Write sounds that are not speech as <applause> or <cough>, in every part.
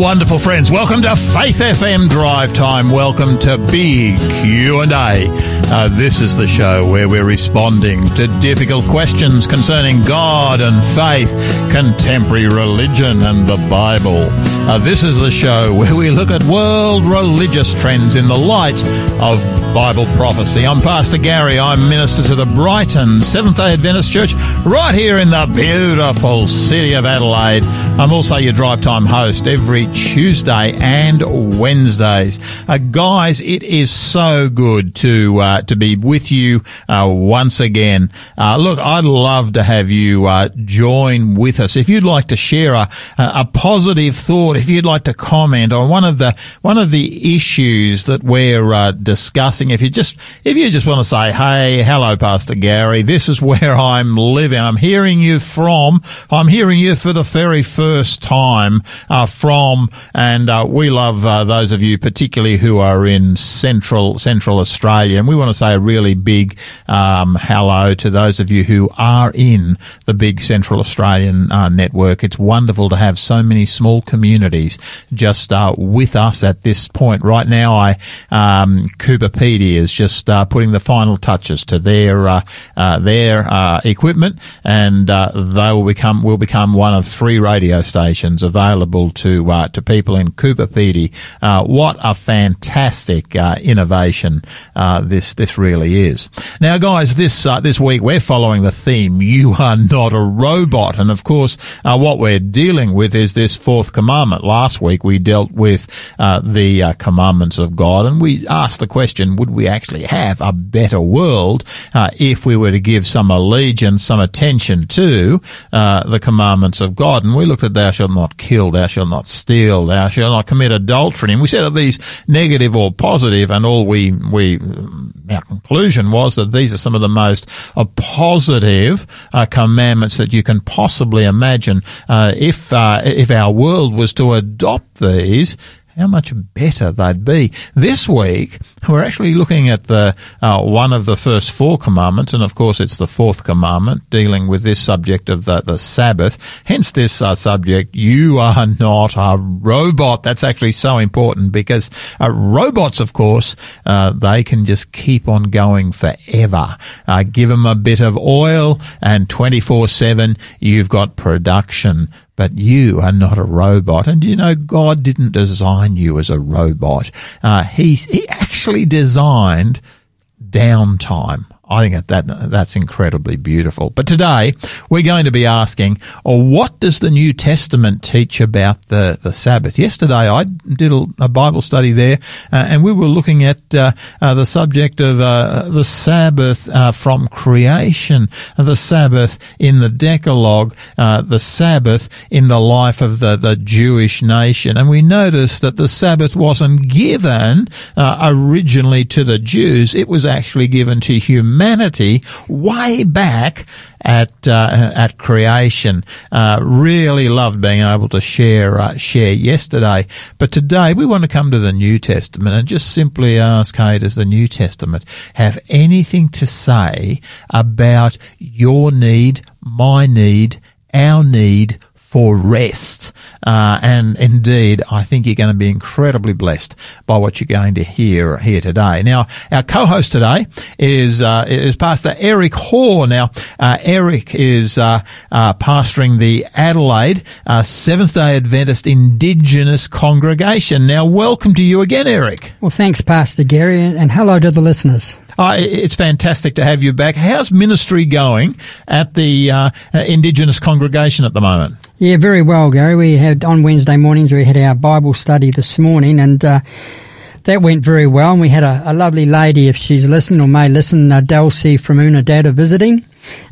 Wonderful friends, welcome to Faith FM Drive Time. Welcome to Big Q&A. Uh, this is the show where we're responding to difficult questions concerning God and faith, contemporary religion and the Bible. Uh, this is the show where we look at world religious trends in the light of Bible prophecy. I'm Pastor Garry. I'm minister to the Brighton Seventh-day Adventist Church right here in the beautiful city of Adelaide. I'm also your drive time host every Tuesday and Wednesdays. Uh, guys, it is so good to uh, to be with you uh, once again. Uh, look, I'd love to have you uh, join with us. If you'd like to share a, a positive thought, if you'd like to comment on one of the one of the issues that we're uh, discussing, if you just if you just want to say, "Hey, hello, Pastor Garry, this is <laughs> where I'm living. I'm hearing you from. I'm hearing you for the very first time from, and we love those of you, particularly who are in central Central Australia, and we want to say a really big um, hello to those of you who are in the big Central Australian uh, network. It's wonderful to have so many small communities just uh, with us at this point. Right now, I um, Coober Pedy is just uh, putting the final touches to their their equipment, and they will become will become one of three radio stations available to uh, to people in Coober Pedy. Uh, what a fantastic uh, innovation uh, this really is. Now, guys, this uh, this week we're following the theme: "You are not a robot," and of course, uh, what we're dealing with is this fourth commandment. Last week we dealt with the commandments of God, and we asked the question: Would we actually have a better world if we were to give some allegiance, some attention to the commandments of God? And we looked at "Thou shalt not kill," "Thou shalt not steal, thou shalt not commit adultery. And we said that these negative or positive, and all we, we, our conclusion was that these are some of the most uh, positive uh, commandments that you can possibly imagine. Uh, if, uh, if our world was to adopt these, how much better they'd be. This week, we're actually looking at the uh, one of the first four commandments, and of course, it's the fourth commandment dealing with this subject of the, the Sabbath. Hence, this uh, subject: you are not a robot. That's actually so important because uh, robots, of course, uh, they can just keep on going forever. Uh, give them a bit of oil, and twenty four seven, you've got production but you are not a robot. And you know, God didn't design you as a robot. Uh, he's, he actually designed downtime. I think that, that that's incredibly beautiful. But today we're going to be asking, oh, what does the New Testament teach about the, the Sabbath? Yesterday I did a, Bible study there, uh, and we were looking at uh, uh, the subject of uh, the Sabbath uh, from creation, the Sabbath in the Decalogue, uh, the Sabbath in the life of the, the Jewish nation, and we noticed that the Sabbath wasn't given originally to the Jews; it was actually given to humanity humanity way back at uh, at creation. Uh, really loved being able to share uh, share yesterday, but today we want to come to the New Testament and just simply ask, hey, does the New Testament have anything to say about your need, my need, our need for rest. Uh, and indeed, I think you're going to be incredibly blessed by what you're going to hear here today. Now, our co-host today is uh, is Pastor Eric Hoare. Now, uh, Eric is uh, uh, pastoring the Adelaide uh, Seventh Day Adventist Indigenous congregation. Now, welcome to you again, Eric. Well, thanks, Pastor Garry, and hello to the listeners. Uh, it's fantastic to have you back. How's ministry going at the uh, Indigenous congregation at the moment? Yeah, very well, Garry. We had on Wednesday mornings we had our Bible study this morning, and uh, that went very well. And we had a, a, lovely lady, if she's listening or may listen, uh, Delcy from Oodnadatta visiting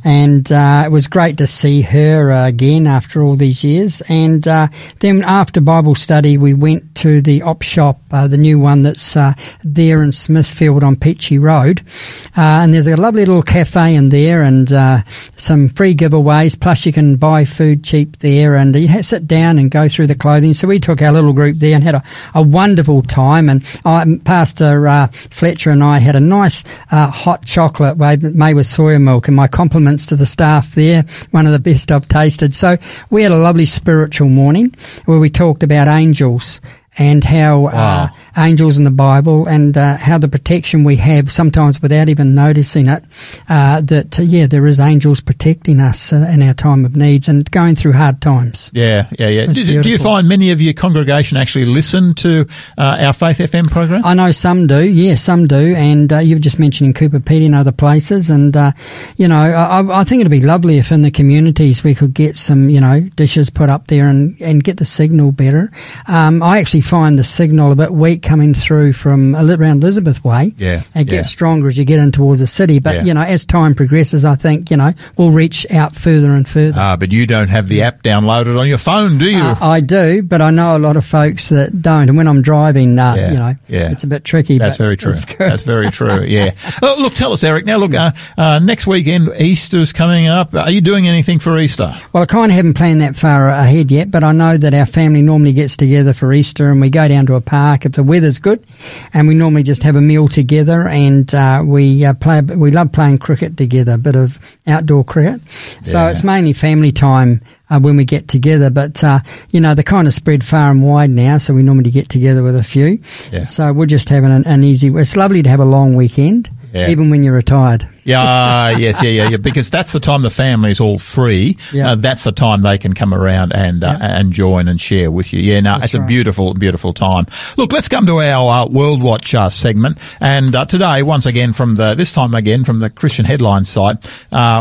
and uh, it was great to see her uh, again after all these years. And uh, then after Bible study, we went to the op shop, uh, the new one that's uh, there in Smithfield on Peachey Road. Uh, and there's a lovely little cafe in there and some free giveaways. Plus, you can buy food cheap there, and you sit down and go through the clothing. So we took our little group there and had a, a wonderful time. And Pastor Fletcher and I had a nice hot chocolate made with soy milk, and my compliments to the staff there. One of the best I've tasted. So we had a lovely spiritual morning where we talked about angels and how uh, wow. uh, angels in the Bible and uh, how the protection we have sometimes without even noticing it. Uh, that uh, yeah, there is angels protecting us uh, in our time of needs and going through hard times. Yeah, yeah, yeah. Do, do, you find many of your congregation actually listen to our Faith FM program? I know some do. Yeah, some do. And you were just mentioning Coober Pedy and other places, and you know, I, I, think it'd be lovely if in the communities we could get some you know dishes put up there and and get the signal better. Um, I actually find the signal a bit weak coming through from around Elizabeth Way. Yeah. It gets yeah. stronger as you get in towards the city. But, yeah. you know, as time progresses, I think, you know, we'll reach out further and further. Ah, but you don't have the app downloaded on your phone, do you? Uh, I do, but I know a lot of folks that don't. And when I'm driving, uh, yeah. you know, yeah. it's a bit tricky. That's very true. That's very true, <laughs> yeah. oh, look, tell us, Eric. Now, look, uh, uh, next weekend, Easter's coming up. Are you doing anything for Easter? Well, I kind of haven't planned that far ahead yet, but I know that our family normally gets together for Easter and we go down to a park if the weather's good, and we normally just have a meal together, and uh, we uh, play. We love playing cricket together, a bit of outdoor cricket. So yeah. it's mainly family time uh, when we get together. But uh, you know, they're kind of spread far and wide now, so we normally get together with a few. Yeah. So we're just having an, an easy. It's lovely to have a long weekend yeah. even when you're retired. Yeah, uh, <laughs> yes, yeah, yeah, yeah, because that's the time the family's all free. Yeah. Uh, that's the time they can come around and uh, yeah. and join and share with you. Yeah, no, that's it's right. a beautiful, beautiful time. Look, let's come to our uh, World Watch uh, segment, and uh, today, once again, from the this time again from the Christian Headline site,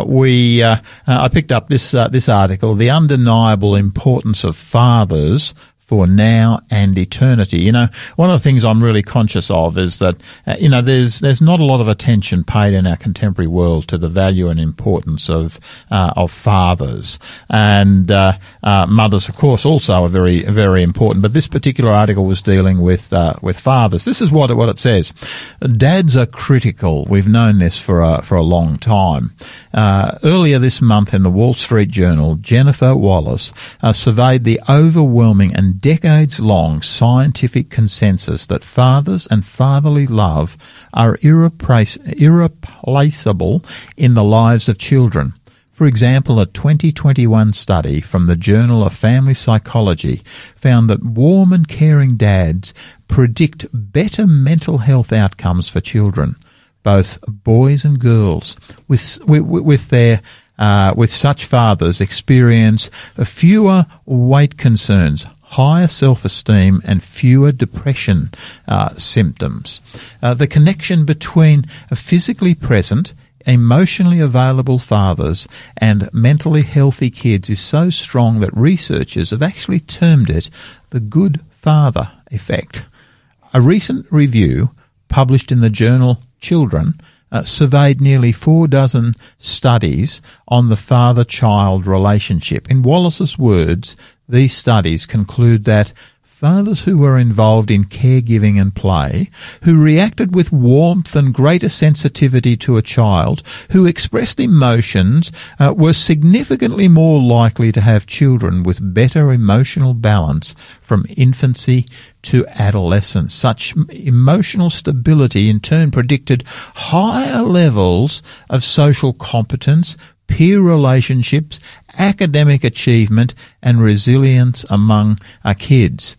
we I picked up this this article, the undeniable importance of fathers for now and eternity. You know, one of the things I'm really conscious of is that, uh, you know, there's, there's not a lot of attention paid in our contemporary world to the value and importance of, uh, of fathers. And, uh, uh mothers, of course, also are very, very important. But this particular article was dealing with, uh, with fathers. This is what, what it says. Dads are critical. We've known this for a, for a long time. Uh, earlier this month in the Wall Street Journal, Jennifer Wallace surveyed the overwhelming and decades long scientific consensus that fathers and fatherly love are irreplaceable in the lives of children. For example, a 2021 study from the Journal of Family Psychology found that warm and caring dads predict better mental health outcomes for children, both boys and girls, with, with, with their uh, with such fathers experience fewer weight concerns, higher self-esteem and fewer depression uh, symptoms. Uh, the connection between physically present emotionally available fathers and mentally healthy kids is so strong that researchers have actually termed it the good father effect. A recent review published in the journal Children uh, surveyed nearly four dozen studies on the father-child relationship. In Wallace's words, these studies conclude that fathers who were involved in caregiving and play, who reacted with warmth and greater sensitivity to a child, who expressed emotions, uh, were significantly more likely to have children with better emotional balance from infancy to adolescence. Such emotional stability in turn predicted higher levels of social competence, peer relationships, academic achievement, and resilience among our kids.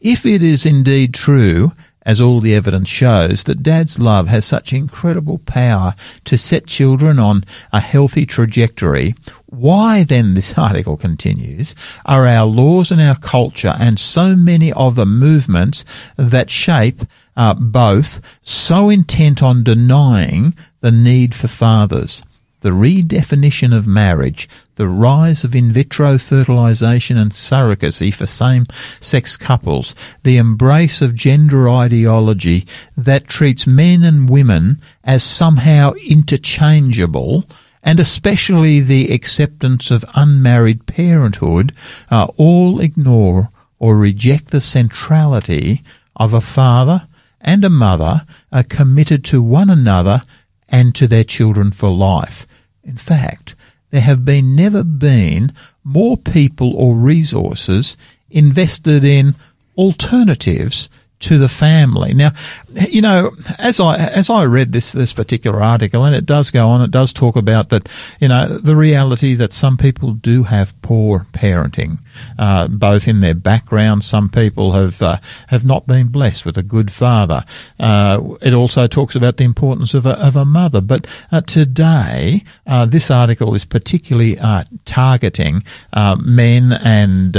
If it is indeed true, as all the evidence shows, that dad's love has such incredible power to set children on a healthy trajectory, why then, this <laughs> article continues, are our laws and our culture and so many of the movements that shape uh, both so intent on denying the need for fathers? the redefinition of marriage, the rise of in vitro fertilization and surrogacy for same-sex couples, the embrace of gender ideology that treats men and women as somehow interchangeable, and especially the acceptance of unmarried parenthood, uh, all ignore or reject the centrality of a father and a mother are committed to one another and to their children for life. In fact, there have been never been more people or resources invested in alternatives to the family. Now, you know, as I as I read this this particular article, and it does go on, it does talk about that, you know, the reality that some people do have poor parenting, uh, both in their background. Some people have uh, have not been blessed with a good father. Uh, it also talks about the importance of a, of a mother. But uh, today, uh, this article is particularly targeting men and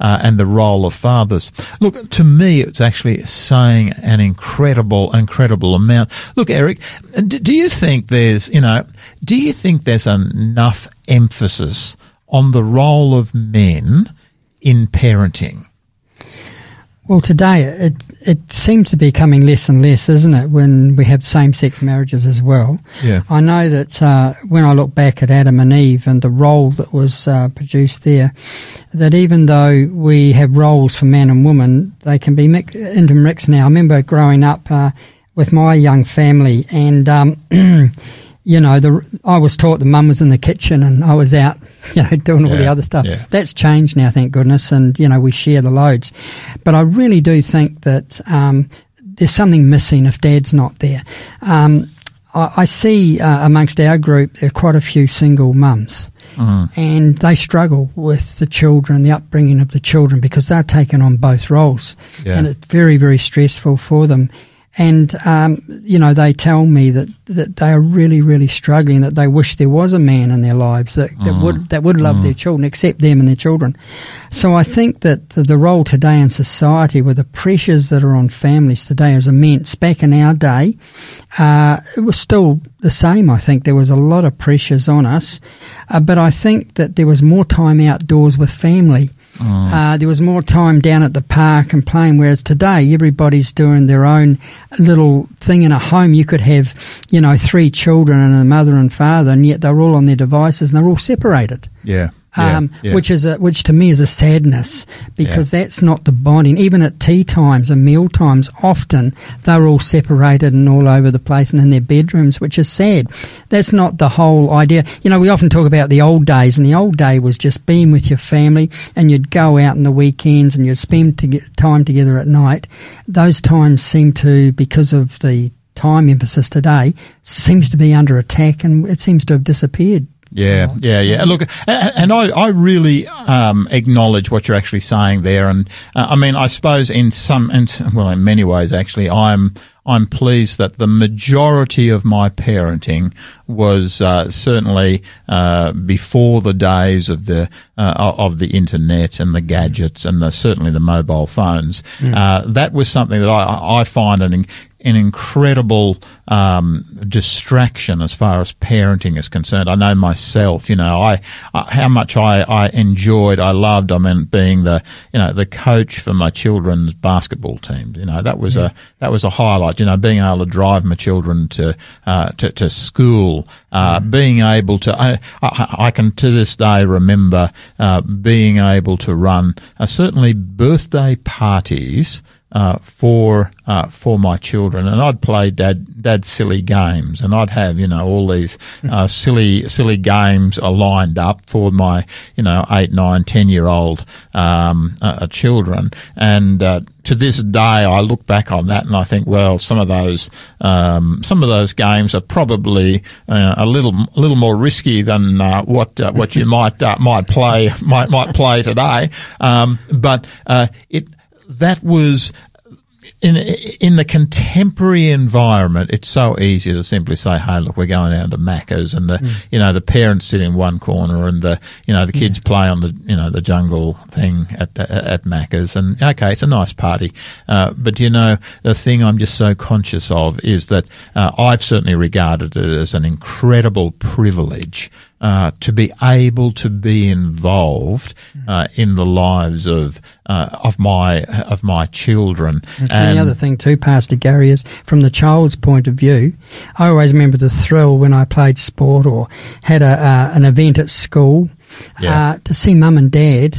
and the role of fathers. Look, to me, it's actually saying an incredible, incredible amount. Look, Eric, do you think there's, you know, do you think there's enough emphasis on the role of men in parenting? Well, today it it seems to be coming less and less, isn't it? When we have same sex marriages as well. Yeah. I know that uh, when I look back at Adam and Eve and the role that was uh, produced there, that even though we have roles for man and woman, they can be mix- intermixed now. I remember growing up uh, with my young family and. Um, <clears throat> you know, the, I was taught the mum was in the kitchen and I was out, <laughs> you know, doing all yeah, the other stuff. yeah. That's changed now, thank goodness, and you know we share the loads. But I really do think that um, there's something missing if Dad's not there. Um, I, I see uh, amongst our group there are quite a few single mums. Mm. And they struggle with the children, the upbringing of the children, because they're taking on both roles, Yeah. and it's very, very stressful for them. And um, you know, they tell me that, that they are really, really struggling. That they wish there was a man in their lives that, that would that would love their children, accept them and their children. So I think that the, the role today in society, with the pressures that are on families today, is immense. Back in our day, uh, it was still the same. I think there was a lot of pressures on us, uh, but I think that there was more time outdoors with family. Uh, there was more time down at the park and playing, whereas today everybody's doing their own little thing in a home. You could have, you know, three children and a mother and father, and yet they're all on their devices and they're all separated. Yeah. Yeah, Um, yeah. which is a, which to me is a sadness because that's not the bonding. Even at tea times and meal times, often they're all separated and all over the place and in their bedrooms, which is sad. That's not the whole idea. You know, we often talk about the old days, and the old day was just being with your family, and you'd go out in the weekends and you'd spend to time together at night. Those times seem to, because of the time emphasis today, seems to be under attack, and it seems to have disappeared. Yeah, yeah, yeah. Look, and I, I really um, acknowledge what you're actually saying there, and uh, I mean, I suppose in some, and well, in many ways, actually, I'm I'm pleased that the majority of my parenting was uh, certainly uh, before the days of the uh, of the internet and the gadgets and the, certainly the mobile phones. Uh, that was something that I, I find an an incredible um, distraction as far as parenting is concerned. I know myself, you know, I, I how much I, I enjoyed, I loved, I mean, being the you know the coach for my children's basketball teams. You know, that was a that was a highlight. You know, being able to drive my children to uh, to, to school, uh, being able to, I, I, I can to this day remember uh, being able to run uh, certainly birthday parties uh, for uh, for my children, and I'd play dad dad silly games, and I'd have you know all these <laughs> uh, silly silly games are lined up for my you know eight nine ten year old um, uh, children, and uh, to this day I look back on that and I think, well, some of those um, some of those games are probably uh, a little a little more risky than uh, what uh, what you <laughs> might uh, might play might might play today, um, but uh, it that was in in the contemporary environment, it's so easy to simply say, "Hey, look, we're going down to Macca's," and the you know the parents sit in one corner, and the you know the kids play on the you know the jungle thing at at, at Macca's, and okay, it's a nice party, uh, but you know the thing I'm just so conscious of is that uh, I've certainly regarded it as an incredible privilege uh, to be able to be involved uh, in the lives of uh, of my of my children. And the other thing too, Pastor Garry, is from the child's point of view, I always remember the thrill when I played sport or had a, uh, an event at school Yeah. uh, to see mum and dad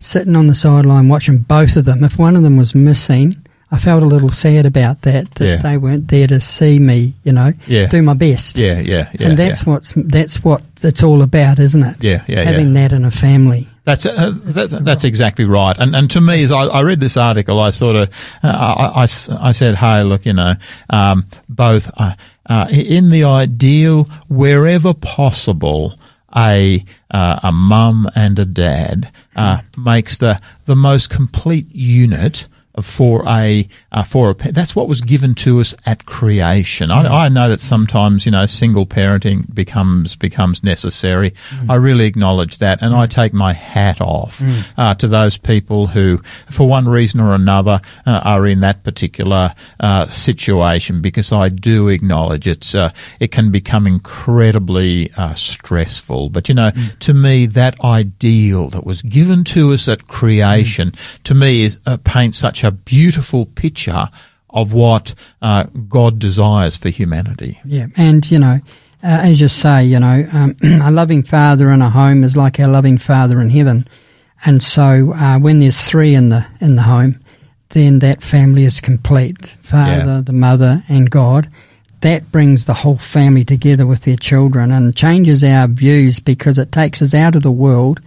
sitting on the sideline watching both of them. If one of them was missing, I felt a little sad about that, that Yeah. they weren't there to see me, you know, Yeah. do my best. yeah, yeah, yeah, and that's yeah. what's that's what it's all about, isn't it? Yeah, yeah, Having yeah. that in a family. That's uh, that, that's exactly right. And and to me, as I, I read this article, I sort of uh, I, I, I, said, hey, look, you know, um, both uh, uh, in the ideal, wherever possible, a uh, a mum and a dad uh, makes the the most complete unit for a uh, for a that's what was given to us at creation. Mm. I, I, know that sometimes you know single parenting becomes becomes necessary. Mm. I really acknowledge that, and mm. I take my hat off mm. uh, to those people who, for one reason or another, uh, are in that particular uh, situation because I do acknowledge it's uh, it can become incredibly uh, stressful. But you know, mm. to me, that ideal that was given to us at creation, mm. to me, is paints such a beautiful picture of what uh, God desires for humanity. Yeah, and you know, uh, as you say, you know, um, <clears throat> a loving father in a home is like our loving father in heaven, and so uh, when there's three in the in the home, then that family is complete: father, yeah. the mother, and God. That brings the whole family together with their children and changes our views because it takes us out of the world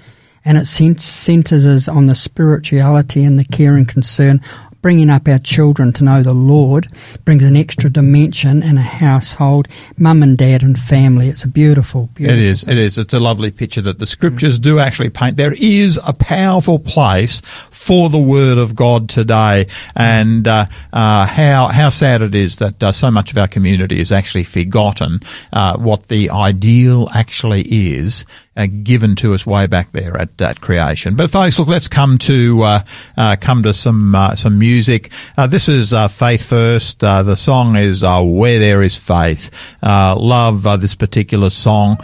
and it centers us on the spirituality and the care and concern bringing up our children to know the Lord brings an extra dimension in a household, mum and dad and family. It's a beautiful, beautiful. It is. It is. It's a lovely picture that the scriptures do actually paint. There is a powerful place for the word of God today, and uh, uh, how how sad it is that uh, so much of our community has actually forgotten uh, what the ideal actually is uh, given to us way back there at, at creation. But folks, look, let's come to uh, uh, come to some uh, some music. Uh, this is uh, Faith First. the song is "Where There Is Faith." love this particular song,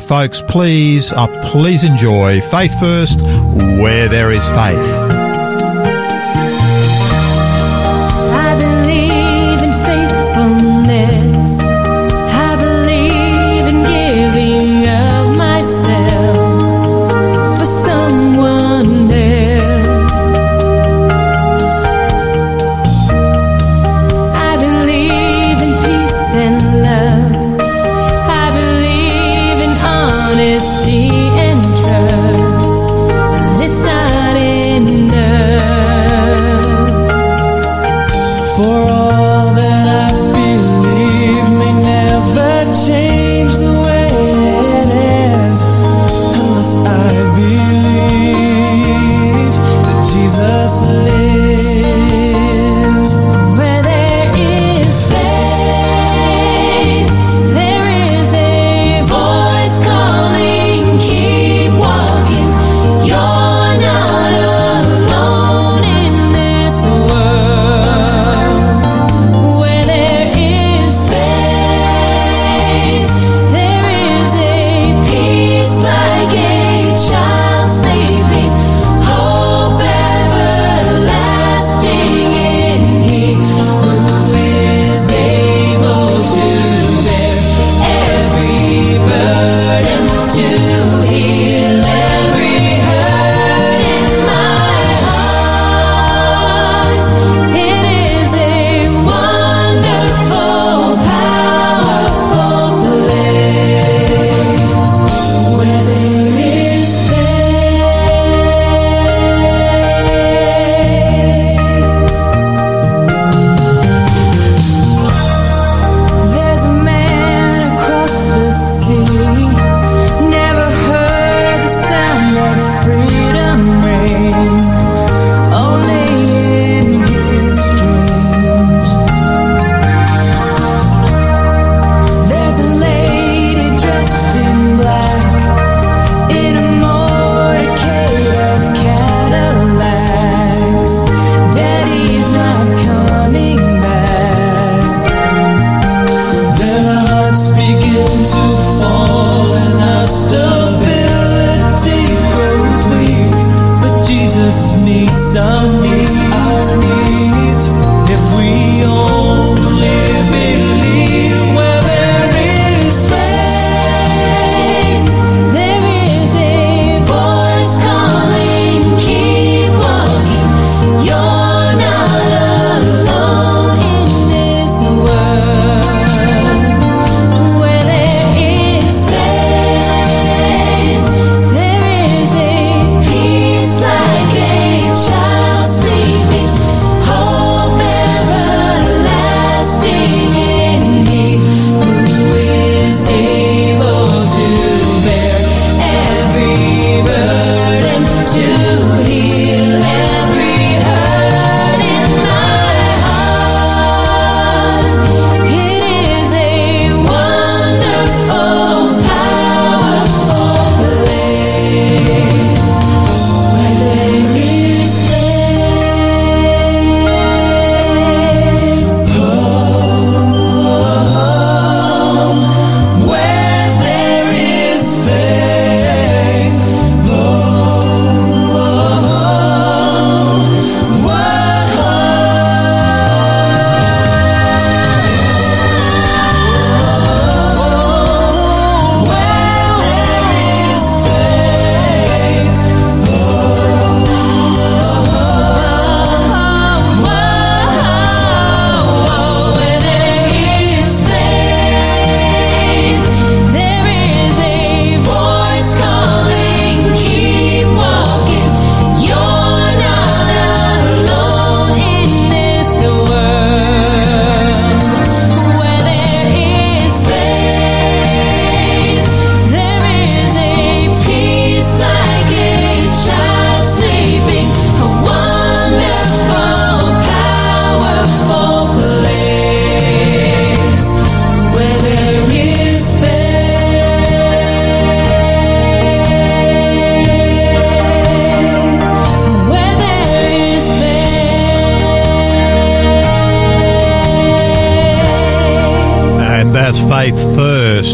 folks. Please, please enjoy Faith First. Where there is faith. faith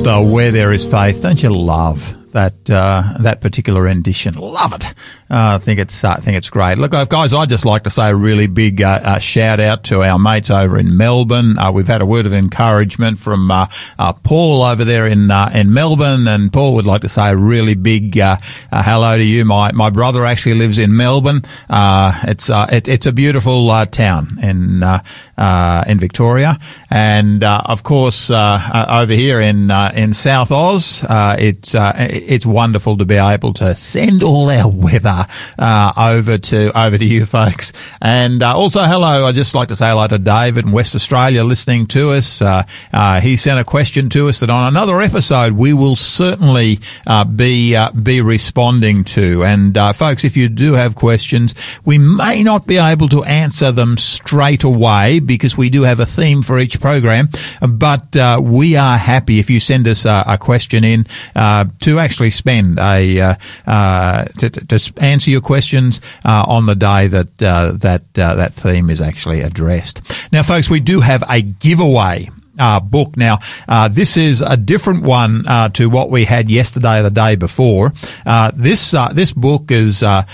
where there is faith, don't you love that uh, that particular rendition? Love it. Uh, I think it's uh, I think it's great. Look, uh, guys, I'd just like to say a really big uh, uh, shout out to our mates over in Melbourne. Uh, we've had a word of encouragement from uh, uh, Paul over there in uh, in Melbourne, and Paul would like to say a really big hello to you. My my brother actually lives in Melbourne. it's it, it's a beautiful town in in Victoria, and of course over here in in South Oz, it's it's wonderful to be able to send all our weather uh, over to over to you folks. And uh, also, hello. I just like to say hello to David in West Australia listening to us. Uh, uh he sent a question to us that on another episode we will certainly uh, be be responding to. And folks, if you do have questions, we may not be able to answer them straight away because we do have a theme for each program. But we are happy if you send us a, a question in to actually spend a to, to, to answer your questions uh, on the day that uh, that uh, that theme is actually addressed. Now, folks, we do have a giveaway uh, book. Now, uh, this is a different one uh, to what we had yesterday or the day before. Uh, this uh, this book is uh,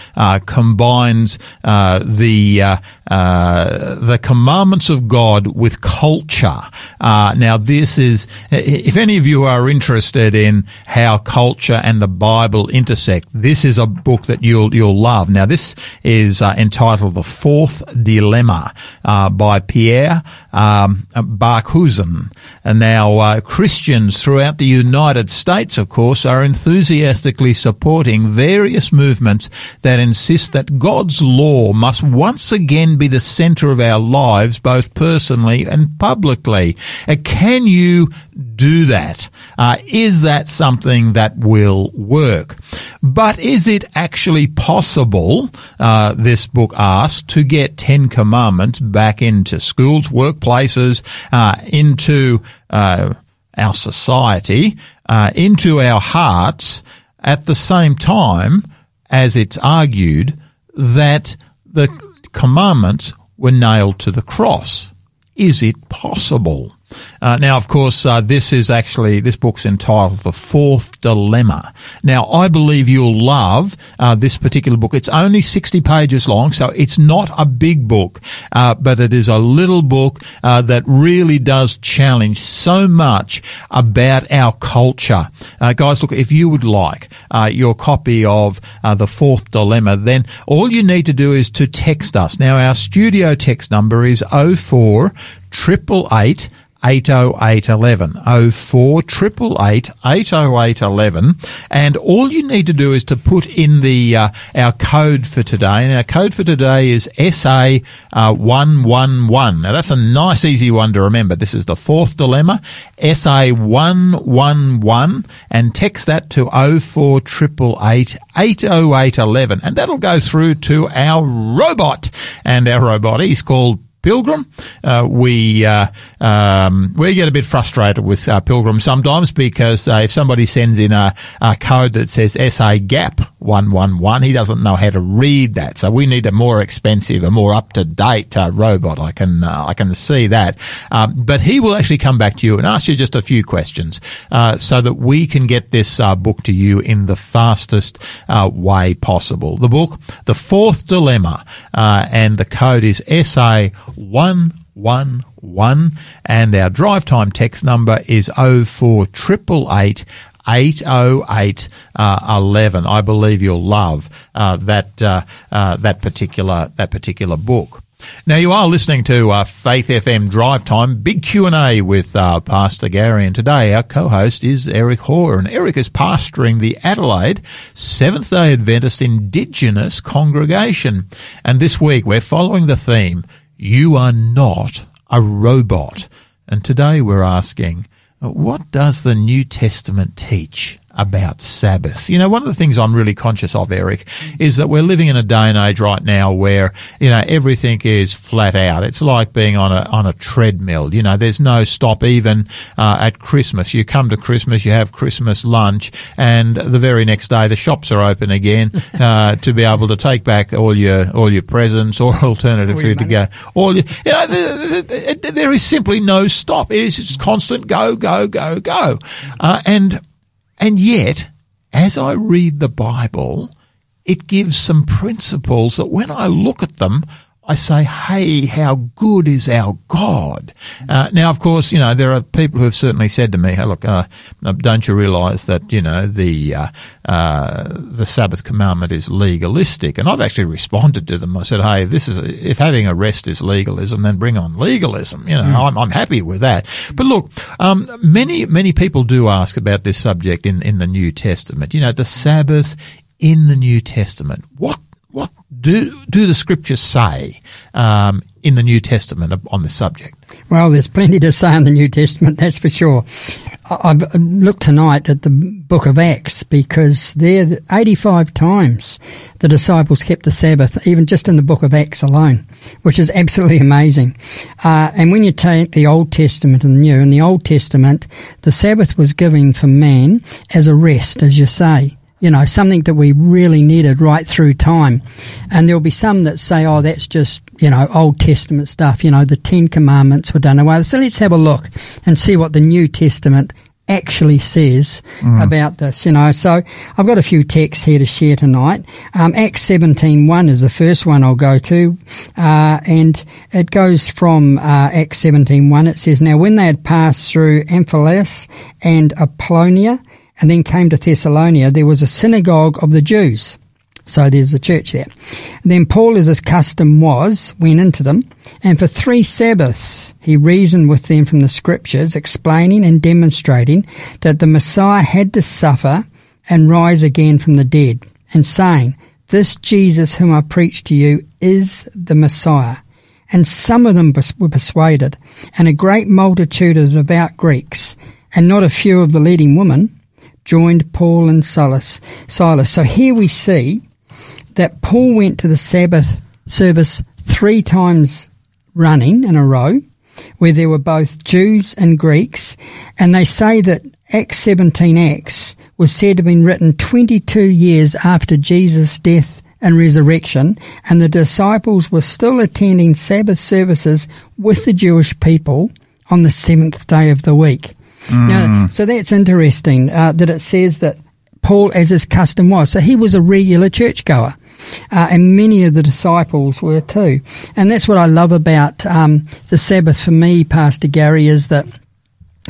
combines the the commandments of God with culture. now, this is if any of you are interested in how culture and the Bible intersect, this is a book that you'll you'll love. Now, this is entitled "The Fourth Dilemma" by Pierre um, Barkhuizen. And now uh, Christians throughout the United States, of course, are enthusiastically supporting various movements that insist that God's law must once again be the center of our lives, both personally and publicly. Uh, can you do that? Uh, is that something that will work? But is it actually possible, uh, this book asks, to get Ten Commandments back into schools, workplaces, uh, into uh, our society, uh, into our hearts, at the same time as it's argued that the commandments were nailed to the cross? Is it possible? Uh, now, of course, uh, this is actually this book's entitled "The Fourth Dilemma." Now, I believe you'll love uh, this particular book. It's only sixty pages long, so it's not a big book, uh, but it is a little book uh, that really does challenge so much about our culture. Uh, guys, look, if you would like your copy of "The Fourth Dilemma," then all you need to do is to text us. Now, our studio text number is 04 triple eight 80811. 04 808 And all you need to do is to put in the, uh, our code for today. And our code for today is SA111. Now that's a nice easy one to remember. This is the fourth dilemma. SA111 and text that to 04 808 And that'll go through to our robot. And our robot is called Pilgrim. Uh, we uh, um, we get a bit frustrated with uh, Pilgrim sometimes because uh, if somebody sends in a, a, code that says SA Gap one one one, he doesn't know how to read that. So we need a more expensive, a more up to date uh, robot. I can uh, I can see that, um, but he will actually come back to you and ask you just a few questions so that we can get this book to you in the fastest way possible. The book, The Fourth Dilemma, and the code is SA 111 and our drive time text number is 04888 808 uh, 11. I believe you'll love uh, that uh, uh, that particular that particular book. Now you are listening to uh, Faith FM Drive Time, big Q and A with uh, Pastor Garry, and today our co-host is Eric Hoare, and Eric is pastoring the Adelaide Seventh Day Adventist Indigenous congregation. And this week we're following the theme you are not a robot. And today we're asking, what does the New Testament teach about Sabbath. You know, one of the things I'm really conscious of, Eric, is that we're living in a day and age right now where, you know, everything is flat out. It's like being on a, on a treadmill. You know, there's no stop even uh, at Christmas. You come to Christmas, you have Christmas lunch, and the very next day the shops are open again <laughs> uh, to be able to take back all your all your presents or <laughs> alternative food to go. All you, you know, the, the, the, there is simply no stop. It is just constant go, go, go, go, uh, and and yet, as I read the Bible, it gives some principles that when I look at them, I say, hey, how good is our God? Uh, now, of course, you know, there are people who have certainly said to me, hey, look, uh, uh don't you realize that, you know, the, uh, uh, the Sabbath commandment is legalistic? And I've actually responded to them. I said, hey, this is, if having a rest is legalism, then bring on legalism. You know, mm. I'm, I'm happy with that. But look, um, many, many people do ask about this subject in, in the New Testament. You know, the Sabbath in the New Testament. What what do do the scriptures say um, in the New Testament on this subject? Well, there's plenty to say in the New Testament, <laughs> that's for sure. I've looked tonight at the book of Acts because there, 85 times the disciples kept the Sabbath, even just in the book of Acts alone, which is absolutely <laughs> amazing. Uh, and when you take the Old Testament and the New, in the Old Testament, the Sabbath was given for man as a rest, as you say you know, something that we really needed right through time. And there'll be some that say, oh, that's just, you know, Old Testament stuff. You know, the Ten Commandments were done away. with. So let's have a look and see what the New Testament actually says mm. about this, you know. So I've got a few texts here to share tonight. Um, Acts 17.1 is the first one I'll go to. Uh, and it goes from uh, Acts 17.1. It says, Now when they had passed through Amphipolis and Apollonia, and then came to Thessalonica, there was a synagogue of the Jews. So there's a church there. Then Paul, as his custom was, went into them, and for three Sabbaths he reasoned with them from the scriptures, explaining and demonstrating that the Messiah had to suffer and rise again from the dead, and saying, This Jesus whom I preach to you is the Messiah. And some of them were persuaded, and a great multitude of devout Greeks, and not a few of the leading women, joined Paul and Silas. Silas. So here we see that Paul went to the Sabbath service three times running in a row, where there were both Jews and Greeks, and they say that Acts 17 Acts was said to have been written 22 years after Jesus' death and resurrection, and the disciples were still attending Sabbath services with the Jewish people on the seventh day of the week. Mm. Now, so that's interesting uh, that it says that Paul, as his custom was, so he was a regular churchgoer. Uh, and many of the disciples were too. And that's what I love about um, the Sabbath for me, Pastor Garry, is that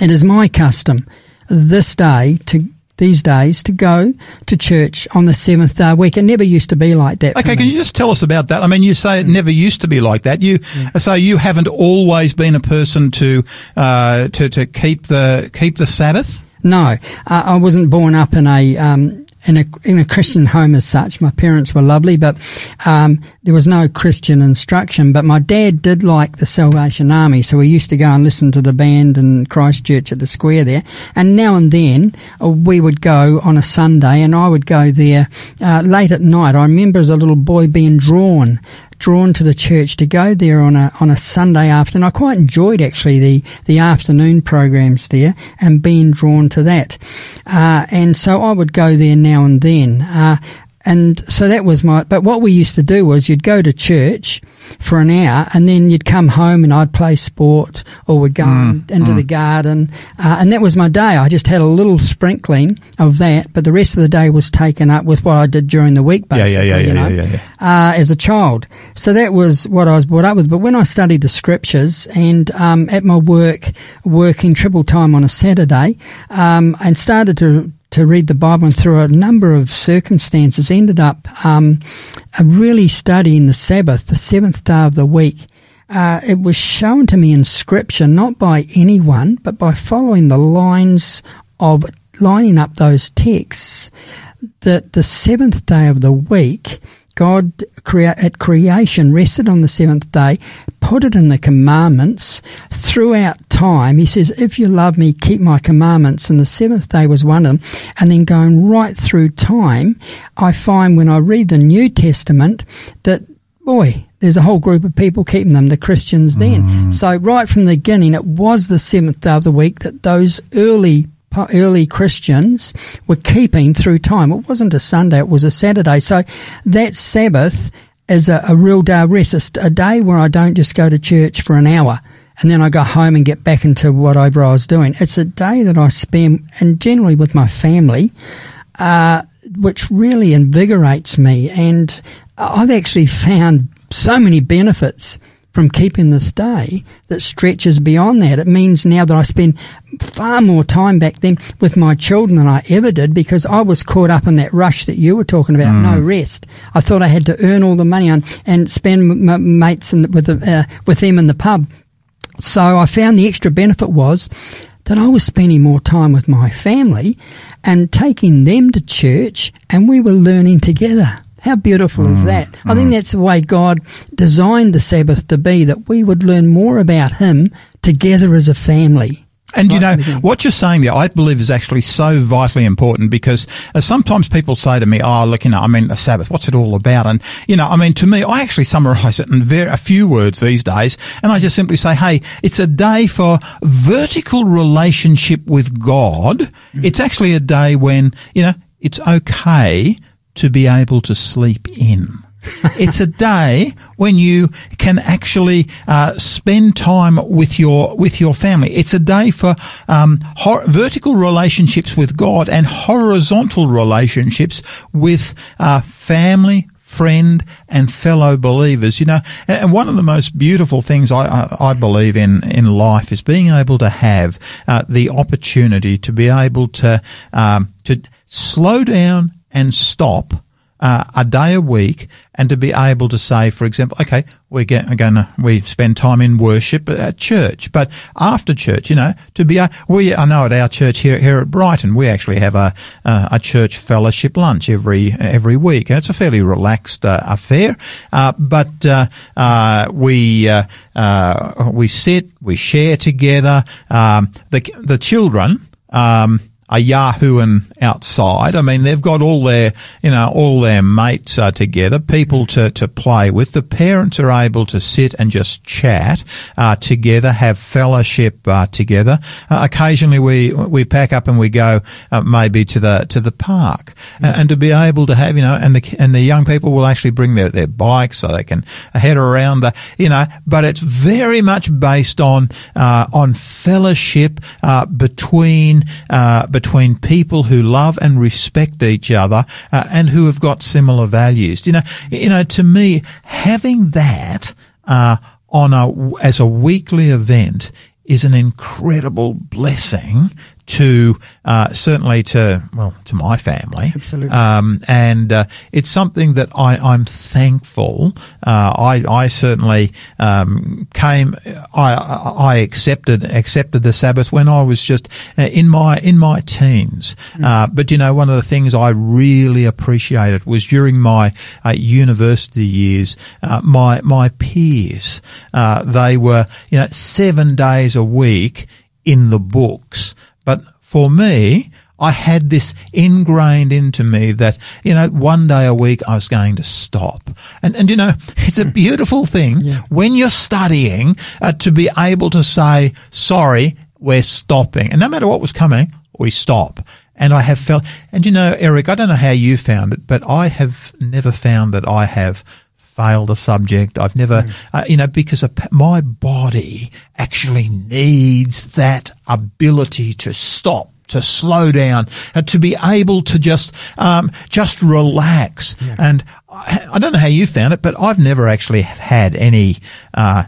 it is my custom this day to these days to go to church on the seventh day week. It never used to be like that. Okay, can you just tell us about that? I mean, you say it never used to be like that. You yeah. so you haven't always been a person to uh, to to keep the keep the Sabbath. No, uh, I wasn't born up in a um, in a in a Christian home as such. My parents were lovely, but um, there was no Christian instruction. But my dad did like the Salvation Army, so we used to go and listen to the band in Christchurch at the square there. And now and then uh, we would go on a Sunday, and I would go there uh, late at night. I remember as a little boy being drawn drawn to the church to go there on a on a Sunday afternoon. I quite enjoyed actually the the afternoon programs there and being drawn to that. Uh, and so I would go there now and then. Uh, and so that was my, but what we used to do was you'd go to church for an hour and then you'd come home and I'd play sport or we'd go mm, into mm. the garden. Uh, and that was my day. I just had a little sprinkling of that, but the rest of the day was taken up with what I did during the week, basically, yeah, yeah, yeah, you know, yeah, yeah, yeah. Uh, as a child. So that was what I was brought up with. But when I studied the scriptures and, um, at my work, working triple time on a Saturday, um, and started to, to read the Bible and through a number of circumstances ended up um, really studying the Sabbath, the seventh day of the week. Uh, it was shown to me in Scripture, not by anyone, but by following the lines of lining up those texts, that the seventh day of the week God at creation rested on the seventh day, put it in the commandments throughout time. He says, If you love me, keep my commandments. And the seventh day was one of them. And then going right through time, I find when I read the New Testament that, boy, there's a whole group of people keeping them, the Christians then. Mm. So right from the beginning, it was the seventh day of the week that those early early Christians were keeping through time. It wasn't a Sunday, it was a Saturday. So that Sabbath is a, a real day of rest, a, a day where I don't just go to church for an hour and then I go home and get back into whatever I was doing. It's a day that I spend, and generally with my family, uh, which really invigorates me. And I've actually found so many benefits from keeping this day that stretches beyond that. It means now that I spend far more time back then with my children than I ever did because I was caught up in that rush that you were talking about, mm. no rest. I thought I had to earn all the money on, and spend m- mates the, with, the, uh, with them in the pub. So I found the extra benefit was that I was spending more time with my family and taking them to church and we were learning together. How beautiful mm, is that? Mm. I think mm. that's the way God designed the Sabbath to be, that we would learn more about Him together as a family. And you know, what you're saying there, I believe is actually so vitally important because uh, sometimes people say to me, oh, look, you know, I mean, the Sabbath, what's it all about? And, you know, I mean, to me, I actually summarize it in very, a few words these days. And I just simply say, hey, it's a day for vertical relationship with God. Mm. It's actually a day when, you know, it's okay to be able to sleep in. <laughs> it's a day when you can actually uh, spend time with your with your family. It's a day for um, hor- vertical relationships with God and horizontal relationships with uh, family, friend, and fellow believers. You know, and one of the most beautiful things I, I, believe in in life is being able to have uh, the opportunity to be able to um, to slow down and stop uh, a day a week and to be able to say, for example, okay, we're going to, we spend time in worship at church, but after church, you know, to be, a, we, I know at our church here, here at Brighton, we actually have a, a church fellowship lunch every, every week. And it's a fairly relaxed uh, affair. Uh, but, uh, uh, we, uh, we sit, we share together. Um, the, the children, um, are yahooing outside. I mean, they've got all their, you know, all their mates are together, people to, to play with. The parents are able to sit and just chat uh, together, have fellowship uh, together. Uh, occasionally, we we pack up and we go uh, maybe to the to the park, and to be able to have, you know, and the and the young people will actually bring their their bikes so they can head around, the, you know. But it's very much based on uh, on fellowship uh, between between people who love and respect each other uh, and who have got similar values. You know, you know, to me, having that uh, on a as a weekly event is an incredible blessing to uh, certainly to well to my family. Absolutely. Um, and uh, it's something that I, I'm thankful. Uh, I, I certainly um, came. I, I accepted accepted the Sabbath when I was just uh, in my in my teens. Mm. but you know, one of the things I really appreciated was during my uh, university years, my my peers. they were you know seven days a week in the books. But for me, I had this ingrained into me that, you know, one day a week I was going to stop. And, and you know, <laughs> it's a <laughs> beautiful thing yeah. when you're studying uh, to be able to say, sorry, we're stopping. And no matter what was coming, we stop. And I have felt, and you know, Eric, I don't know how you found it, but I have never found that I have failed a subject. I've never, mm. uh, you know, because my body actually needs that ability to stop to slow down, and uh, to be able to just um, just relax. Yeah. And I, I, don't know how you found it, but I've never actually had any uh,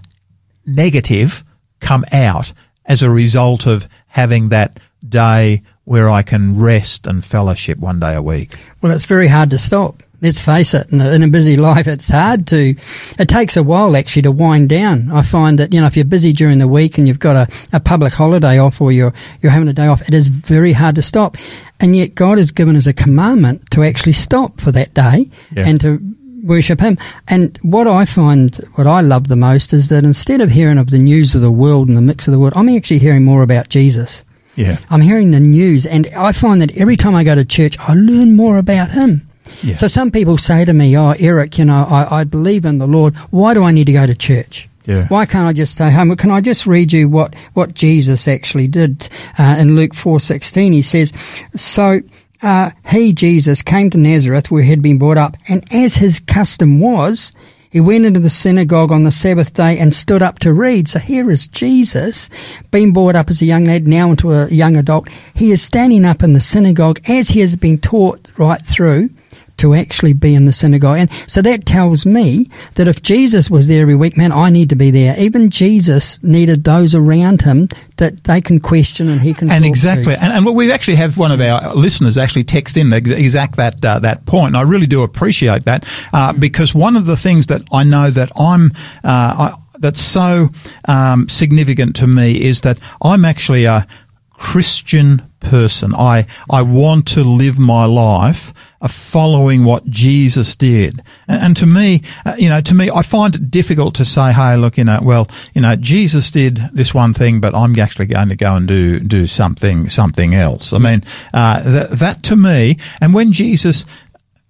negative come out as a result of having that day where I can rest and fellowship one day a week. Well, it's very hard to stop. Let's face it, in a, in a, busy life, it's hard to, it takes a while actually to wind down. I find that, you know, if you're busy during the week and you've got a, a public holiday off or you're, you're having a day off, it is very hard to stop. And yet God has given us a commandment to actually stop for that day yeah. and to worship Him. And what I find, what I love the most is that instead of hearing of the news of the world and the mix of the world, I'm actually hearing more about Jesus. Yeah. I'm hearing the news, and I find that every time I go to church, I learn more about Him. Yeah. So some people say to me, "Oh, Eric, you know, I, I believe in the Lord. Why do I need to go to church?" Yeah. Why can't I just stay home? Can I just read you what, what Jesus actually did uh, in Luke four sixteen? He says, "So uh, he Jesus came to Nazareth where he had been brought up, and as his custom was." He went into the synagogue on the Sabbath day and stood up to read. So here is Jesus, being brought up as a young lad, now into a young adult. He is standing up in the synagogue as he has been taught right through to actually be in the synagogue. And so that tells me that if Jesus was there every week, man, I need to be there. Even Jesus needed those around him that they can question and he can. And talk exactly, To. and, and we actually have one of our listeners actually text in the exact that uh, that point. And I really do appreciate that uh, because one of the things that I know that I'm. Uh, I, that's so um, significant to me is that I'm actually a Christian person. I I want to live my life uh, following what Jesus did, and, and to me, uh, you know, to me, I find it difficult to say, "Hey, look, you know, well, you know, Jesus did this one thing, but I'm actually going to go and do do something something else." I mean, uh, that that to me, and when Jesus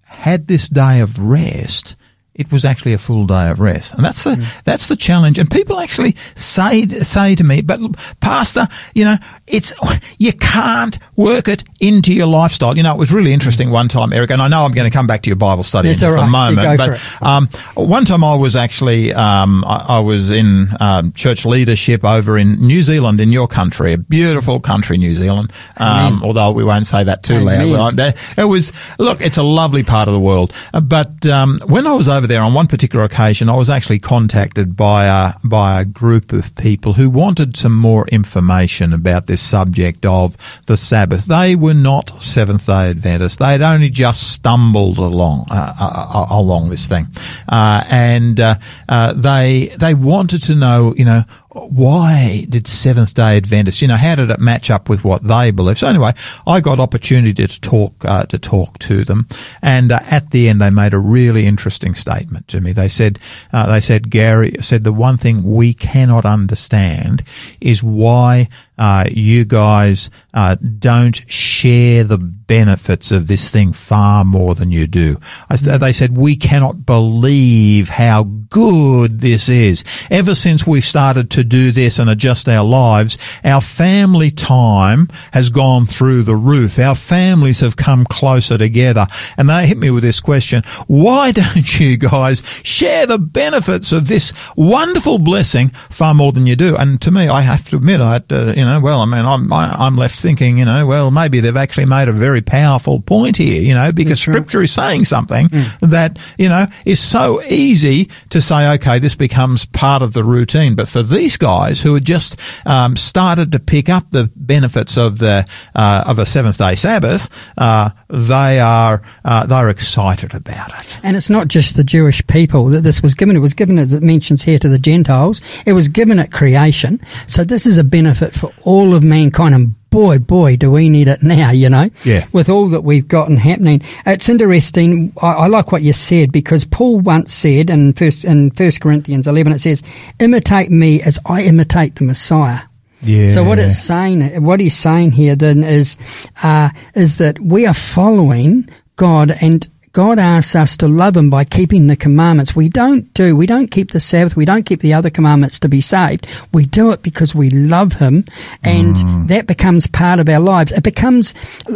had this day of rest, it was actually a full day of rest, and that's the mm. that's the challenge. And people actually say say to me, "But Pastor, you know, it's you can't work it into your lifestyle." You know, it was really interesting one time, Eric, and I know I'm going to come back to your Bible study it's in just right. a moment. But um, one time I was actually um, I, I, was in um, church leadership over in New Zealand, in your country, a beautiful country, New Zealand. Um, although we won't say that too Amen. loud. It was look, it's a lovely part of the world. Uh, but um, when I was over there on one particular occasion, I was actually contacted by a by a group of people who wanted some more information about this subject of the Sabbath. They were not Seventh Day Adventists; they'd only just stumbled along uh, uh, along this thing, uh, and uh, uh, they they wanted to know, you know, why did Seventh Day Adventists, you know, how did it match up with what they believe? So anyway, I got opportunity to talk uh, to talk to them, and uh, at the end they made a really interesting statement to me. They said, uh, they said, Garry said the one thing we cannot understand is why uh, you guys uh, don't share the benefits of this thing far more than you do. They said, we cannot believe how good this is. Ever since we've started to do this and adjust our lives, our family time has gone through the roof. Our families have come closer together. And they hit me with this question, why <laughs> don't you guys share the benefits of this wonderful blessing far more than you do? And to me, I have to admit, I, uh, you know, well, I mean, I'm, I, am i am left thinking, you know, well, maybe they've actually made a very powerful point here, you know, because scripture is saying something Mm. that, you know, is so easy to say, okay, this becomes part of the routine. But for these guys who had just um, started to pick up the benefits of the uh, of a seventh day Sabbath, uh, they are uh, they're excited about it. And it's not just the Jewish people that this was given. It was given, as it mentions here, to the Gentiles. It was given at creation. So this is a benefit for all of mankind. And boy, boy, do we need it now, you know? Yeah. With all that we've gotten happening. It's interesting. I, I like what you said because Paul once said in first, in first Corinthians 11, it says, imitate me as I imitate the Messiah. Yeah. So what it's saying, what he's saying here then is, uh, is that we are following God and God asks us to love Him by keeping the commandments. We don't do, we don't keep the Sabbath, we don't keep the other commandments to be saved. We do it because we love Him and Mm. that becomes part of our lives. It becomes,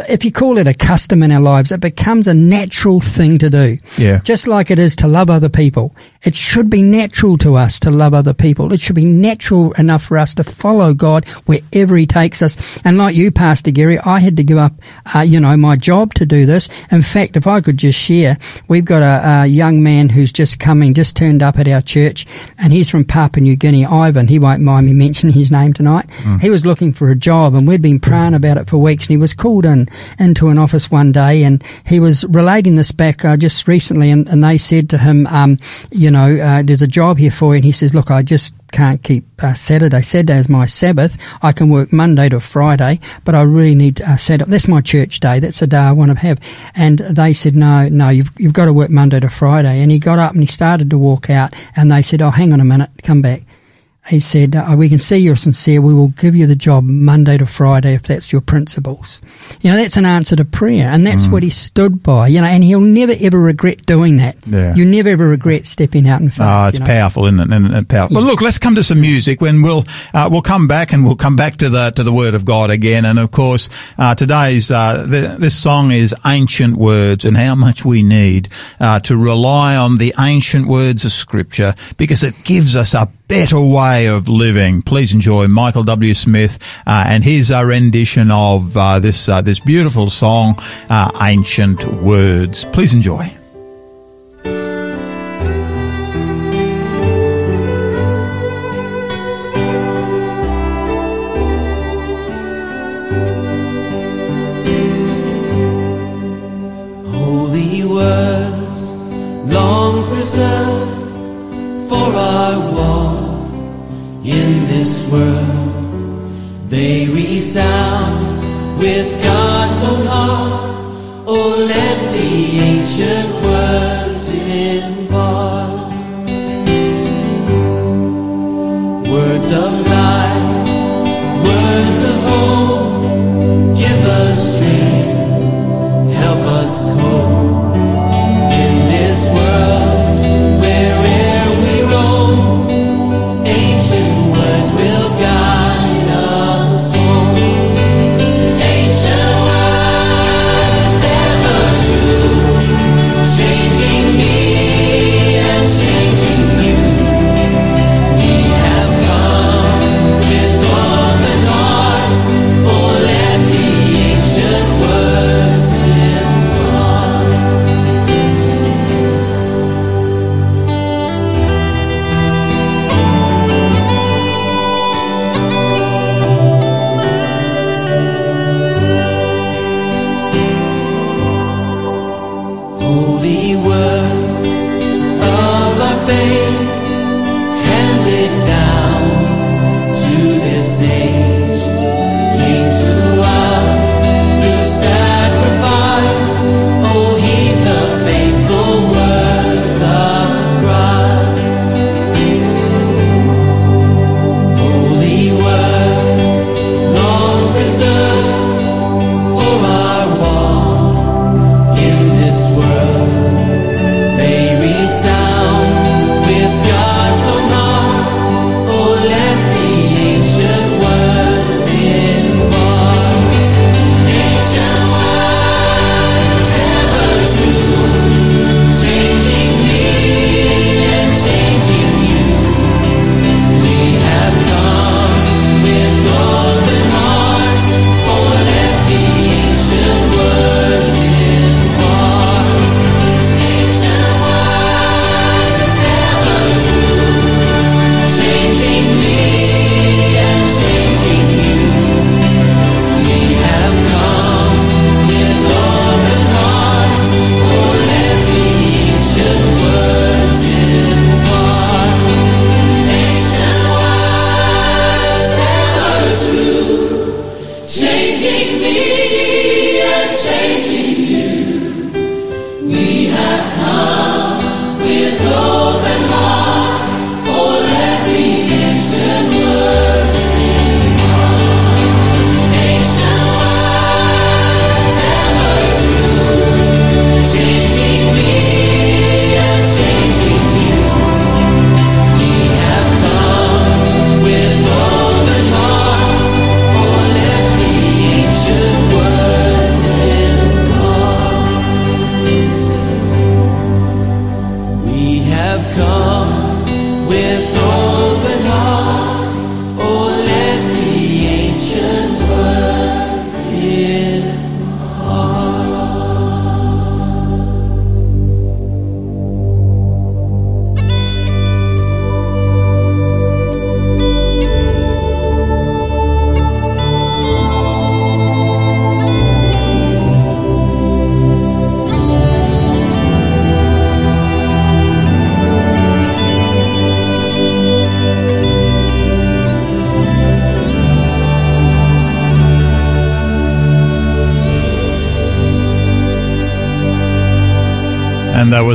if you call it a custom in our lives, it becomes a natural thing to do. Yeah. Just like it is to love other people. It should be natural to us to love other people. It should be natural enough for us to follow God wherever He takes us. And like you, Pastor Garry, I had to give up, uh, you know, my job to do this. In fact, if I could just share, we've got a, a young man who's just coming, just turned up at our church, and he's from Papua New Guinea, Ivan. He won't mind me mentioning his name tonight. He was looking for a job, and we'd been praying about it for weeks, and he was called in into an office one day, and he was relating this back uh, just recently, and, and they said to him, um, you know, know, uh, there's a job here for you. And he says, look, I just can't keep uh, Saturday. Saturday is my Sabbath. I can work Monday to Friday, but I really need uh, Saturday. That's my church day. That's the day I want to have. And they said, no, no, you've, you've got to work Monday to Friday. And he got up and he started to walk out and they said, oh, hang on a minute, come back he said, uh, We can see you're sincere. We will give you the job Monday to Friday if that's your principles. You know, that's an answer to prayer, and that's mm. what he stood by, you know, and he'll never ever regret doing that. Yeah. You never ever regret stepping out in faith. Oh, it's you know? powerful, isn't it? And, and powerful. Yes. Well, look, let's come to some music when we'll, uh, we'll come back and we'll come back to the, to the Word of God again. And of course, uh, today's, uh, the, this song is Ancient Words and how much we need uh, to rely on the ancient words of Scripture because it gives us a better way of living. Please enjoy Michael W. Smith uh, and his uh, rendition of uh, this uh, this beautiful song, uh, "Ancient Words." Please enjoy. Resound with God's own heart. Oh, let the ancient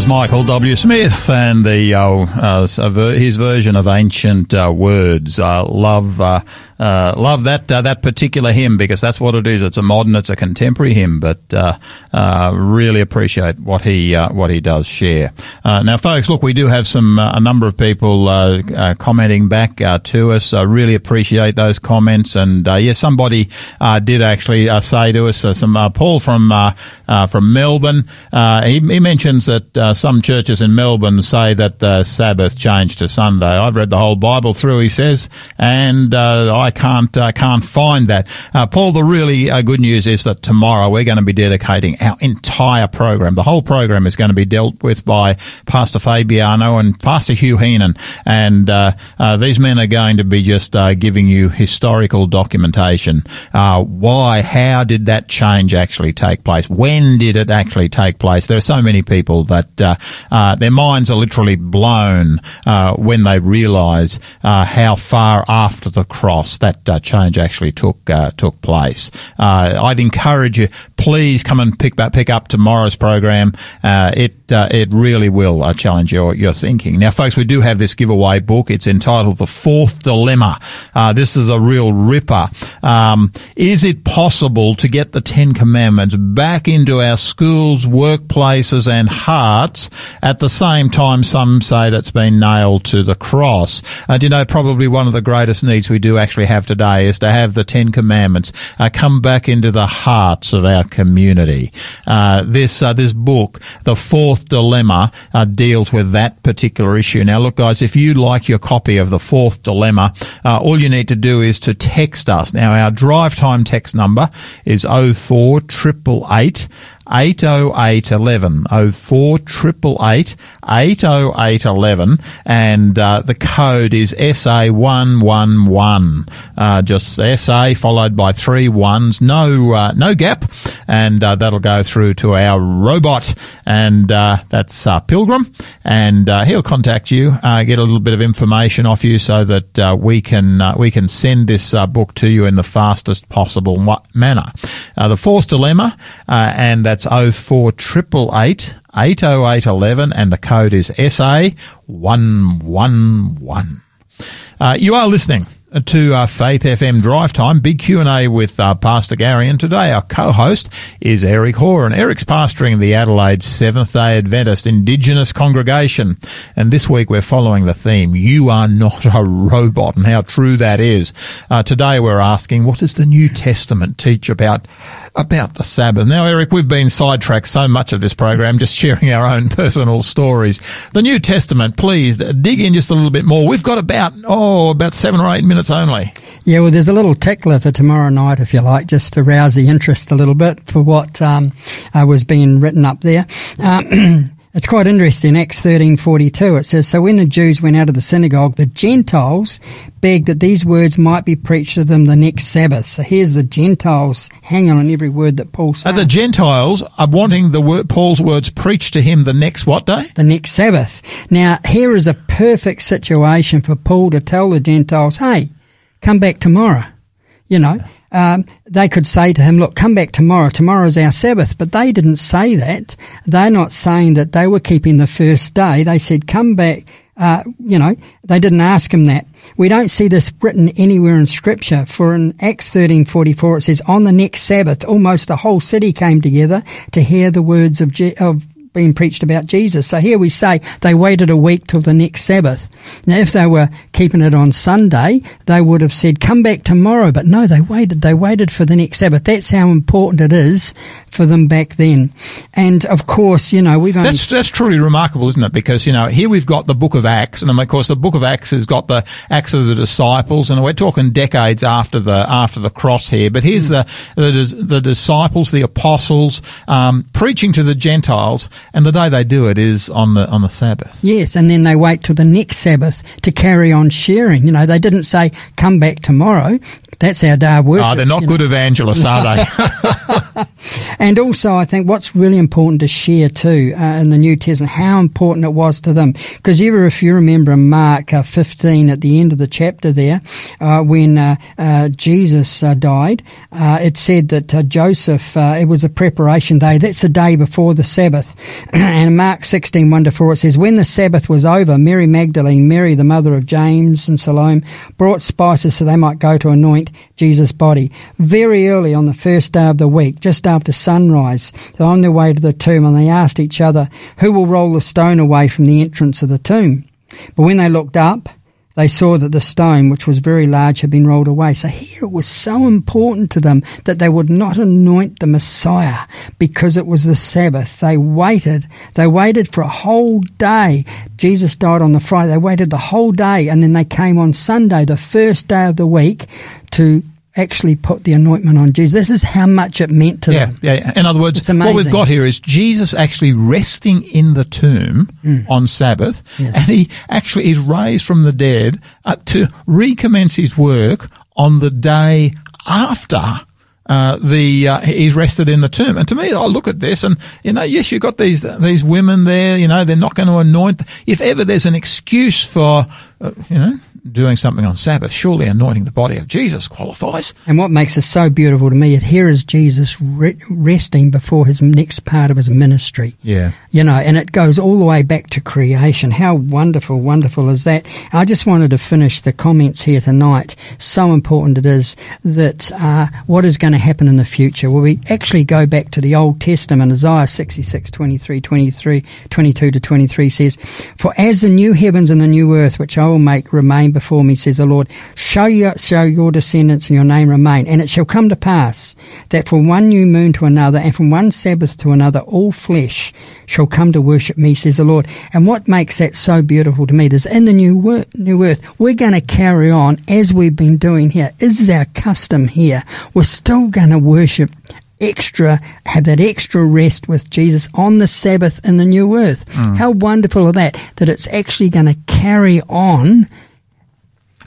Michael W. Smith and the uh, uh, his version of ancient uh, words. love uh, uh, love that uh, that particular hymn because that's what it is. It's a modern, it's a contemporary hymn, but uh, really appreciate what he what he does share. now, folks, look, we do have some a number of people commenting back to us. I really appreciate those comments, and yeah, somebody did actually say to us some Paul from from Melbourne. he, he mentions that uh, some churches in Melbourne say that the Sabbath changed to Sunday. I've read the whole Bible through, he says, and uh, I can't uh, can't find that. Uh, Paul, the really good news is that tomorrow we're going to be dedicating our entire program. The whole program is going to be dealt with by Pastor Fabiano and Pastor Hugh Heenan, and these men are going to be just giving you historical documentation. why? How did that change actually take place? When did it actually take place? There are so many people that uh, their minds are literally blown uh, when they realise uh, how far after the cross that uh, change actually took uh, took place. I'd encourage you, please come and pick up, pick up tomorrow's program. it it really will challenge your your thinking. Now, folks, we do have this giveaway book. It's entitled "The Fourth Dilemma." this is a real ripper. Um, is it possible to get the Ten Commandments back into our schools, workplaces, and hearts. At the same time, some say that's been nailed to the cross. And you know, probably one of the greatest needs we do actually have today is to have the Ten Commandments uh, come back into the hearts of our community. Uh, this uh, this book, the Fourth Dilemma, uh, deals with that particular issue. Now, look, guys, if you like your copy of the Fourth Dilemma, uh, all you need to do is to text us. Now, our drive time text number is 04 888 80811 and uh, the code is SA111 uh, just SA followed by three ones no uh, no gap and uh, that'll go through to our robot and uh, that's uh, Pilgrim and he'll contact you get a little bit of information off you so that we can we can send this book to you in the fastest possible manner. The fourth dilemma and that's that's 04888 80811 and the code is SA111. Uh, you are listening to uh, Faith FM Drive Time, big Q&A with uh, Pastor Garry. And today our co-host is Eric Hoare. Eric's pastoring the Adelaide Seventh-day Adventist Indigenous Congregation. And this week we're following the theme, You Are Not a Robot, and how true that is. Uh, today we're asking, what does the New Testament teach about about the Sabbath. Now, Eric, we've been sidetracked so much of this program, just sharing our own <laughs> personal stories. The New Testament, please dig in just a little bit more. We've got about, oh, about seven or eight minutes only. Yeah, well, there's a little tickler for tomorrow night, if you like, just to rouse the interest a little bit for what um, uh, was being written up there. Uh, <clears throat> It's quite interesting. Acts thirteen forty two. It says, "So when the Jews went out of the synagogue, the Gentiles begged that these words might be preached to them the next Sabbath." So here's the Gentiles hanging on every word that Paul said. The Gentiles are wanting the word, Paul's words preached to him the next what day? The next Sabbath. Now here is a perfect situation for Paul to tell the Gentiles, "Hey, come back tomorrow." You know, um, they could say to him, look, come back tomorrow. Tomorrow is our Sabbath. But they didn't say that. They're not saying that they were keeping the first day. They said, come back. Uh, you know, they didn't ask him that. We don't see this written anywhere in scripture. For in Acts 13:44 it says, on the next Sabbath, almost the whole city came together to hear the words of, Je- of being preached about Jesus. So here we say they waited a week till the next Sabbath. Now, if they were keeping it on Sunday, they would have said, come back tomorrow. But no, they waited. They waited for the next Sabbath. That's how important it is for them back then. And of course, you know, we've only... That's, that's truly remarkable, isn't it? Because, you know, here we've got the book of Acts. And of course, the book of Acts has got the Acts of the disciples. And we're talking decades after the, after the cross here. But here's mm. the, the, the disciples, the apostles, um, preaching to the Gentiles and the day they do it is on the on the Sabbath. Yes, and then they wait till the next Sabbath to carry on sharing. You know, they didn't say come back tomorrow. That's our day of worship. Oh, they're not good know. evangelists, are they? <laughs> And also, I think what's really important to share too uh, in the New Testament, how important it was to them. Because ever, if you remember in Mark uh, 15 at the end of the chapter there, uh, when uh, uh, Jesus uh, died, uh, it said that uh, Joseph, uh, it was a preparation day. That's the day before the Sabbath. <clears throat> and Mark 16, 1 to 4, it says, When the Sabbath was over, Mary Magdalene, Mary the mother of James and Salome, brought spices so they might go to anoint Jesus' body. Very early on the first day of the week, just after sunrise, they're on their way to the tomb and they asked each other, Who will roll the stone away from the entrance of the tomb? But when they looked up, they saw that the stone, which was very large, had been rolled away. So here it was so important to them that they would not anoint the Messiah because it was the Sabbath. They waited. They waited for a whole day. Jesus died on the Friday. They waited the whole day and then they came on Sunday, the first day of the week, to actually put the anointment on Jesus. This is how much it meant to yeah, them. yeah, yeah. In other words, what we've got here is Jesus actually resting in the tomb on Sabbath. Yes. and he actually is raised from the dead to recommence his work on the day after. Uh, the uh, he's rested in the tomb, and to me, I look at this, and you know, yes, you've got these these women there. You know, they're not going to anoint. If ever there's an excuse for, uh, you know, doing something on Sabbath, surely anointing the body of Jesus qualifies. And what makes it so beautiful to me is here is Jesus re- resting before his next part of his ministry. Yeah. You know, and it goes all the way back to creation. How wonderful, wonderful is that? I just wanted to finish the comments here tonight. So important it is that uh, what is going to happen in the future. Well, we actually go back to the Old Testament, Isaiah 66, 23, 23, 22 to 23 says, For as the new heavens and the new earth, which I will make, remain before me, says the Lord, show your, show your descendants and your name remain. And it shall come to pass that from one new moon to another and from one Sabbath to another, all flesh shall come to worship me, says the Lord. And what makes that so beautiful to me is in the new, wor- new earth, we're going to carry on as we've been doing here. This is our custom here. We're still going to worship extra, have that extra rest with Jesus on the Sabbath in the new earth. Mm. How wonderful is that? That it's actually going to carry on.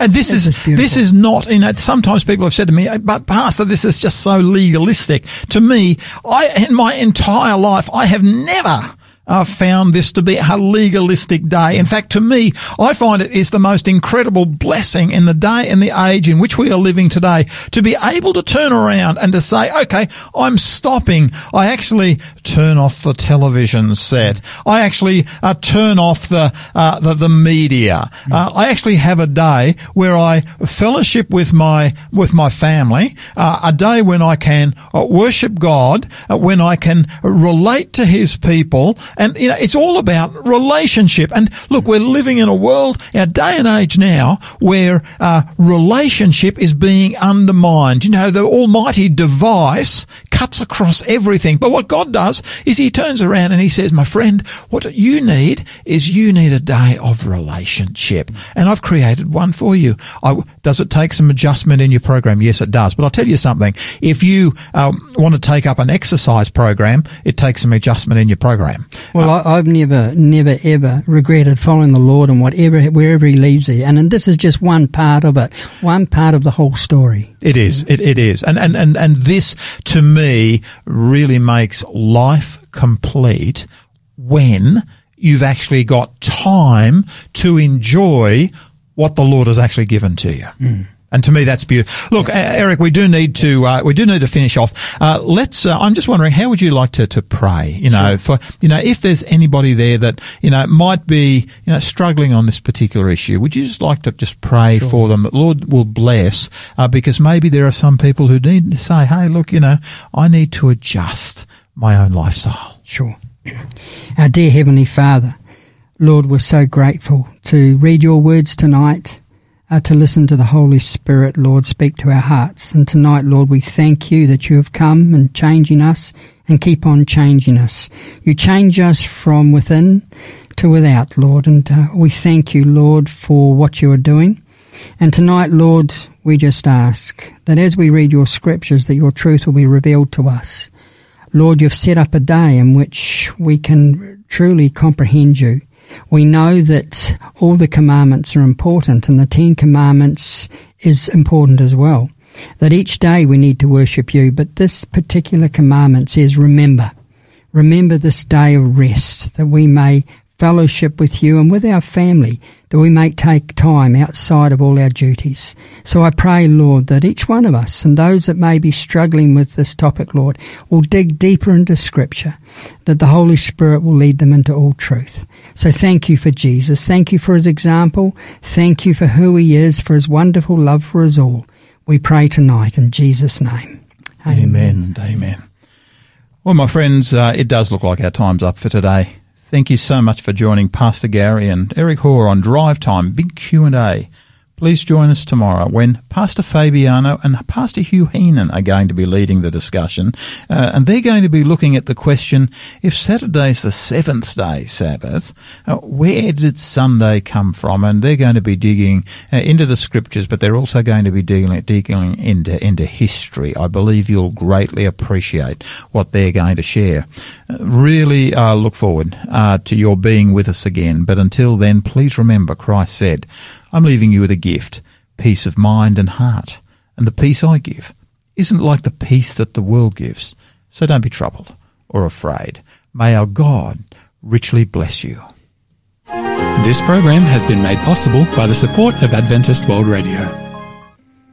And this This is is this is not you know sometimes people have said to me, but Pastor, this is just so legalistic. To me, I in my entire life I have never uh, found this to be a legalistic day. In fact, to me, I find it is the most incredible blessing in the day and the age in which we are living today to be able to turn around and to say, okay, I'm stopping. I actually turn off the television set. I actually uh, turn off the, uh, the, the media. Uh, I actually have a day where I fellowship with my, with my family, uh, a day when I can uh, worship God, uh, when I can relate to His people. And, you know, it's all about relationship. And look, we're living in a world, our day and age now, where, uh, relationship is being undermined. You know, the almighty device cuts across everything. But what God does is He turns around and He says, my friend, what you need is you need a day of relationship. And I've created one for you. I, does it take some adjustment in your program? Yes, it does. But I'll tell you something. If you um, want to take up an exercise program, it takes some adjustment in your program. Well, I, I've never, never, ever regretted following the Lord and whatever, wherever He leads you. And, and this is just one part of it, one part of the whole story. It is. It, it is. And, and, and, and this to me really makes life complete when you've actually got time to enjoy what the Lord has actually given to you. Mm. And to me, that's beautiful. Look, uh, Eric, we do need to uh, we do need to finish off. Uh, let's. Uh, I'm just wondering, how would you like to, to pray? You know, for you know, if there's anybody there that you know might be you know struggling on this particular issue, would you just like to just pray for them that Lord will bless? Uh, because maybe there are some people who need to say, hey, look, you know, I need to adjust my own lifestyle. Sure. Our dear Heavenly Father, Lord, we're so grateful to read your words tonight, uh, to listen to the Holy Spirit, Lord, speak to our hearts. And tonight, Lord, we thank you that you have come and changing us and keep on changing us. You change us from within to without, Lord, and uh, we thank you, Lord, for what you are doing. And tonight, Lord, we just ask that as we read your scriptures, that your truth will be revealed to us. Lord, you've set up a day in which we can truly comprehend you. We know that all the commandments are important and the Ten Commandments is important as well. that each day we need to worship you, but this particular commandment says, remember. Remember this day of rest that we may fellowship with you and with our family, that we may take time outside of all our duties. So I pray, Lord, that each one of us and those that may be struggling with this topic, Lord, will dig deeper into Scripture, that the Holy Spirit will lead them into all truth. So thank you for Jesus. Thank you for his example. Thank you for who he is, for his wonderful love for us all. We pray tonight in Jesus' name. Amen, amen amen. Well, my friends, uh, it does look like our time's up for today. Thank you so much for joining Pastor Garry and Eric Hoare on Drive Time Big Q and A. Please join us tomorrow when Pastor Fabiano and Pastor Hugh Heenan are going to be leading the discussion. Uh, and they're going to be looking at the question if Saturday's the seventh day Sabbath, uh, where did Sunday come from? And they're going to be digging uh, into the scriptures, but they're also going to be digging, digging into, into history. I believe you'll greatly appreciate what they're going to share. Uh, really uh, look forward uh, to your being with us again. But until then, please remember Christ said, I'm leaving you with a gift, peace of mind and heart. And the peace I give isn't like the peace that the world gives. So don't be troubled or afraid. May our God richly bless you. This program has been made possible by the support of Adventist World Radio.